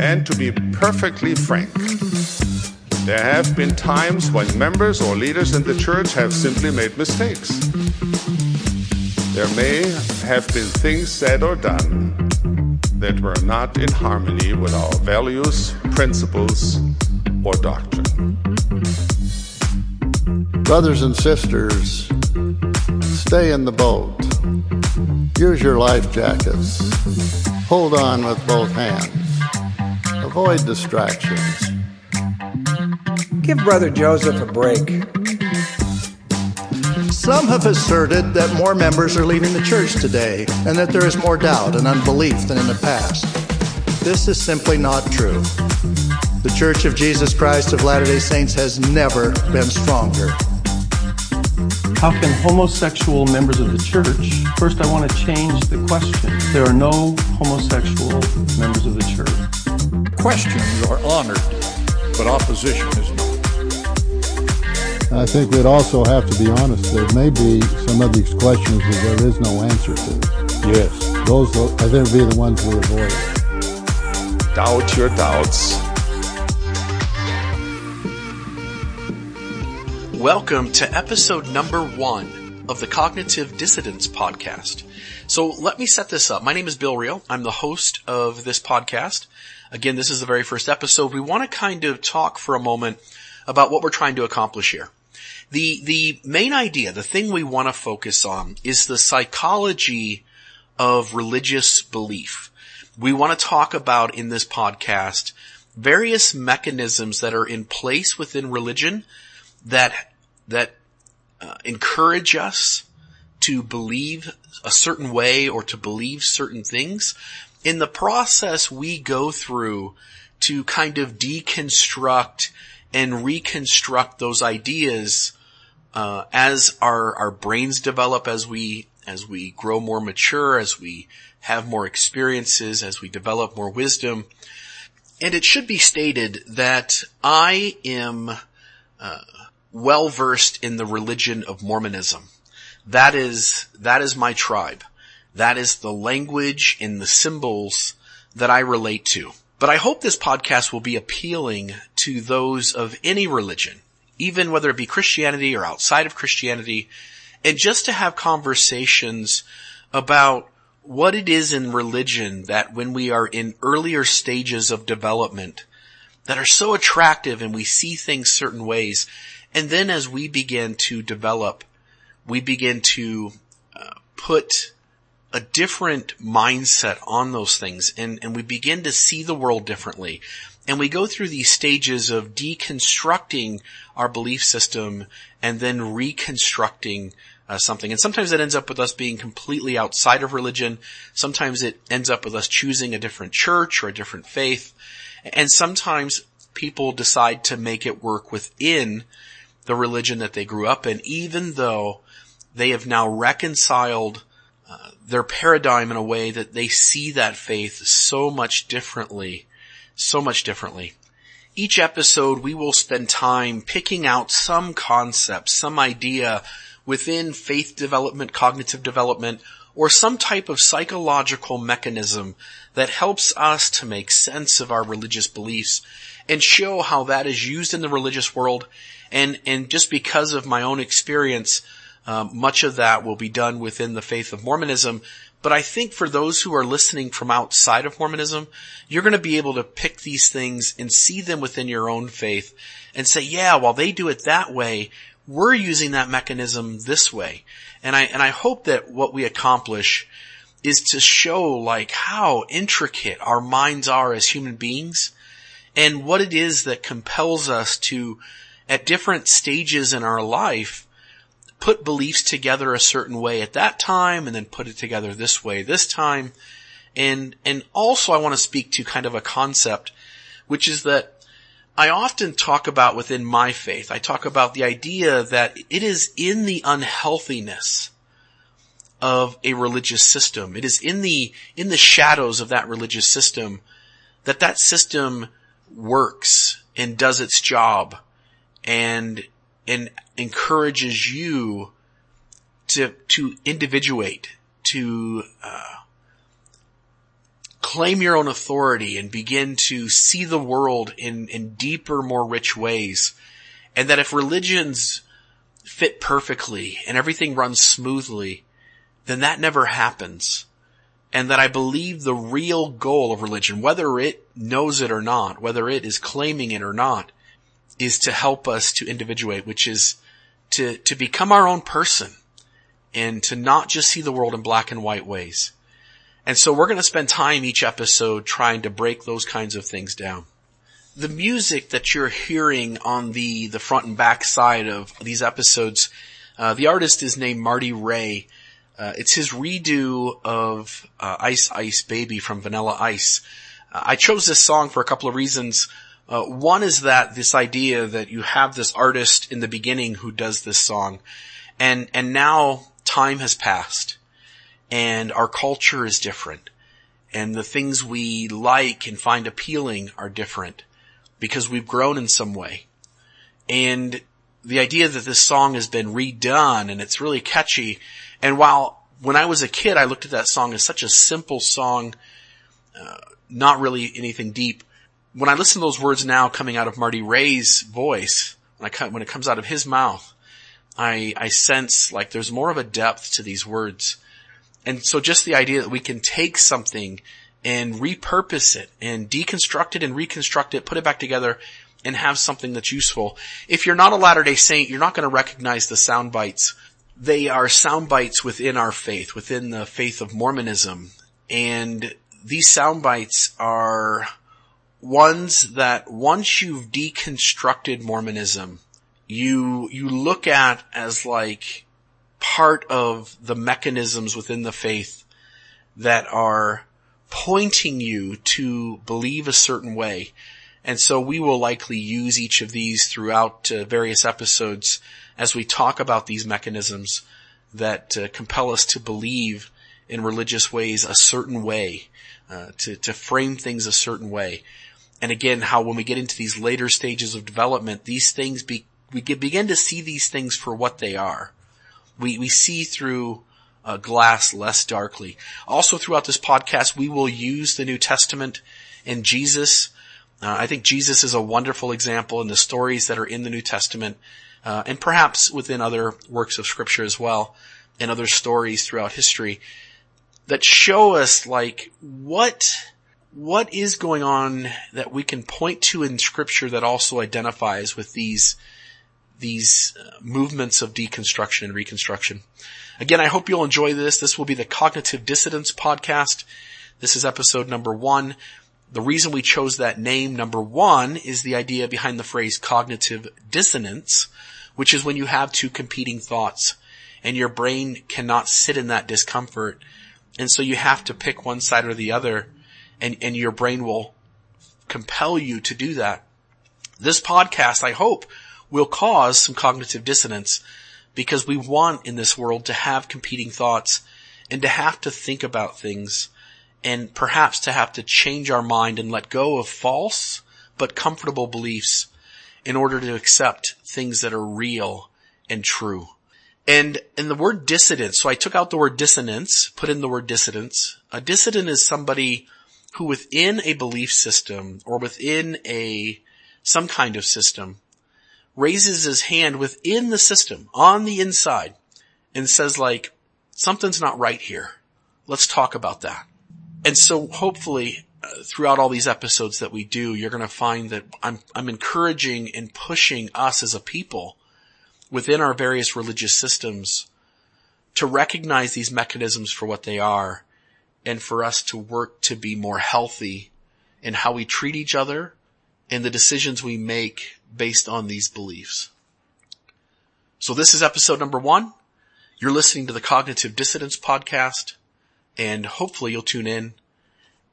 And to be perfectly frank, there have been times when members or leaders in the church have simply made mistakes. There may have been things said or done that were not in harmony with our values, principles, or doctrine. Brothers and sisters, stay in the boat. Use your life jackets. Hold on with both hands. Avoid distractions. Give Brother Joseph a break. Some have asserted that more members are leaving the church today and that there is more doubt and unbelief than in the past. This is simply not true. The Church of Jesus Christ of Latter day Saints has never been stronger. How can homosexual members of the church? First, I want to change the question. There are no homosexual members of the church questions are honored, but opposition is not. I think we'd also have to be honest. There may be some of these questions that there is no answer to. Yes. Those, I think, would be the ones we avoid. Doubt your doubts. Welcome to episode number one of the Cognitive Dissidents Podcast. So let me set this up. My name is Bill Reel. I'm the host of this podcast. Again, this is the very first episode. We want to kind of talk for a moment about what we're trying to accomplish here. The, the main idea, the thing we want to focus on is the psychology of religious belief. We want to talk about in this podcast various mechanisms that are in place within religion that, that uh, encourage us to believe a certain way or to believe certain things in the process we go through to kind of deconstruct and reconstruct those ideas uh, as our our brains develop, as we as we grow more mature, as we have more experiences, as we develop more wisdom. And it should be stated that I am uh, well versed in the religion of Mormonism. That is that is my tribe. That is the language and the symbols that I relate to. But I hope this podcast will be appealing to those of any religion, even whether it be Christianity or outside of Christianity, and just to have conversations about what it is in religion that when we are in earlier stages of development that are so attractive and we see things certain ways. And then as we begin to develop, we begin to uh, put a different mindset on those things and, and we begin to see the world differently. And we go through these stages of deconstructing our belief system and then reconstructing uh, something. And sometimes it ends up with us being completely outside of religion. Sometimes it ends up with us choosing a different church or a different faith. And sometimes people decide to make it work within the religion that they grew up in, even though they have now reconciled uh, their paradigm in a way that they see that faith so much differently, so much differently. Each episode we will spend time picking out some concept, some idea within faith development, cognitive development, or some type of psychological mechanism that helps us to make sense of our religious beliefs and show how that is used in the religious world. And, and just because of my own experience, um, much of that will be done within the faith of Mormonism. But I think for those who are listening from outside of Mormonism, you're going to be able to pick these things and see them within your own faith and say, yeah, while they do it that way, we're using that mechanism this way. And I, and I hope that what we accomplish is to show like how intricate our minds are as human beings and what it is that compels us to, at different stages in our life, put beliefs together a certain way at that time and then put it together this way this time. And, and also I want to speak to kind of a concept, which is that I often talk about within my faith, I talk about the idea that it is in the unhealthiness of a religious system. It is in the, in the shadows of that religious system that that system works and does its job and and encourages you to, to individuate, to, uh, claim your own authority and begin to see the world in, in deeper, more rich ways. And that if religions fit perfectly and everything runs smoothly, then that never happens. And that I believe the real goal of religion, whether it knows it or not, whether it is claiming it or not, is to help us to individuate, which is to, to become our own person and to not just see the world in black and white ways. And so we're going to spend time each episode trying to break those kinds of things down. The music that you're hearing on the, the front and back side of these episodes, uh, the artist is named Marty Ray. Uh, it's his redo of uh, Ice Ice Baby from Vanilla Ice. Uh, I chose this song for a couple of reasons. Uh, one is that this idea that you have this artist in the beginning who does this song, and and now time has passed, and our culture is different, and the things we like and find appealing are different because we've grown in some way, and the idea that this song has been redone and it's really catchy, and while when I was a kid I looked at that song as such a simple song, uh, not really anything deep when I listen to those words now coming out of Marty Ray's voice, when, I, when it comes out of his mouth, I, I sense like there's more of a depth to these words. And so just the idea that we can take something and repurpose it and deconstruct it and reconstruct it, put it back together and have something that's useful. If you're not a Latter-day Saint, you're not going to recognize the sound bites. They are sound bites within our faith, within the faith of Mormonism. And these sound bites are ones that once you've deconstructed Mormonism, you, you look at as like part of the mechanisms within the faith that are pointing you to believe a certain way. And so we will likely use each of these throughout uh, various episodes as we talk about these mechanisms that uh, compel us to believe in religious ways a certain way, uh, to, to frame things a certain way and again, how when we get into these later stages of development, these things be, we get, begin to see these things for what they are. We, we see through a glass less darkly. Also throughout this podcast, we will use the New Testament and Jesus. Uh, I think Jesus is a wonderful example in the stories that are in the New Testament, uh, and perhaps within other works of scripture as well, and other stories throughout history that show us like what what is going on that we can point to in scripture that also identifies with these these uh, movements of deconstruction and reconstruction. Again, I hope you'll enjoy this. This will be the Cognitive Dissidents podcast. This is episode number one. The reason we chose that name, number one, is the idea behind the phrase cognitive dissonance, which is when you have two competing thoughts and your brain cannot sit in that discomfort. And so you have to pick one side or the other and, and your brain will compel you to do that. This podcast, I hope, will cause some cognitive dissonance because we want in this world to have competing thoughts and to have to think about things and perhaps to have to change our mind and let go of false but comfortable beliefs in order to accept things that are real and true. And, in the word dissident, so I took out the word dissonance, put in the word dissidence. A dissident is somebody who within a belief system or within a, some kind of system raises his hand within the system on the inside and says like, something's not right here. Let's talk about that. And so hopefully uh, throughout all these episodes that we do, you're going to find that I'm, I'm encouraging and pushing us as a people within our various religious systems to recognize these mechanisms for what they are and for us to work to be more healthy in how we treat each other and the decisions we make based on these beliefs. So this is episode number one. You're listening to the Cognitive Dissidents podcast and hopefully you'll tune in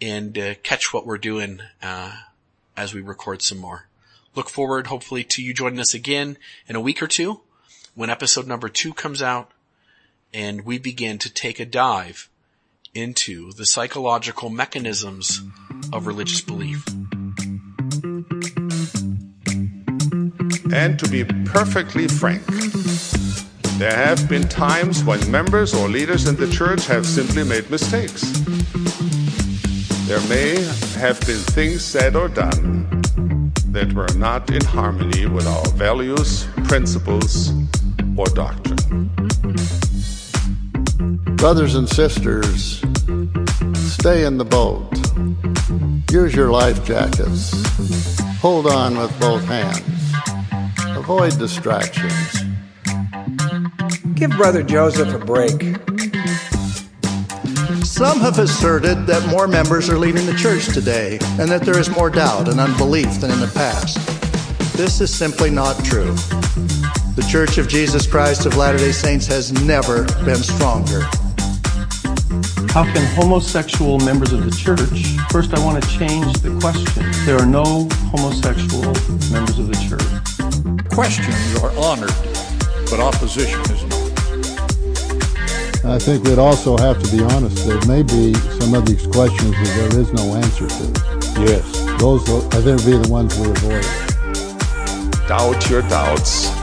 and uh, catch what we're doing uh, as we record some more. Look forward hopefully to you joining us again in a week or two when episode number two comes out and we begin to take a dive into the psychological mechanisms of religious belief. And to be perfectly frank, There have been times when members or leaders in the church have simply made mistakes. There may have been things said or done that were not in harmony with our values, principles, or doctrine. Brothers and sisters, stay in the boat. Use your life jackets. Hold on with both hands. Avoid distractions. Give Brother Joseph a break. Some have asserted that more members are leaving the church today and that there is more doubt and unbelief than in the past. This is simply not true. The Church of Jesus Christ of Latter day Saints has never been stronger. How can homosexual members of the church? First, I want to change the question. There are no homosexual members of the church. Questions are honored, but opposition is not. I think we'd also have to be honest. There may be some of these questions that there is no answer to. Yes. Those, I think, would be the ones we avoid. Doubt your doubts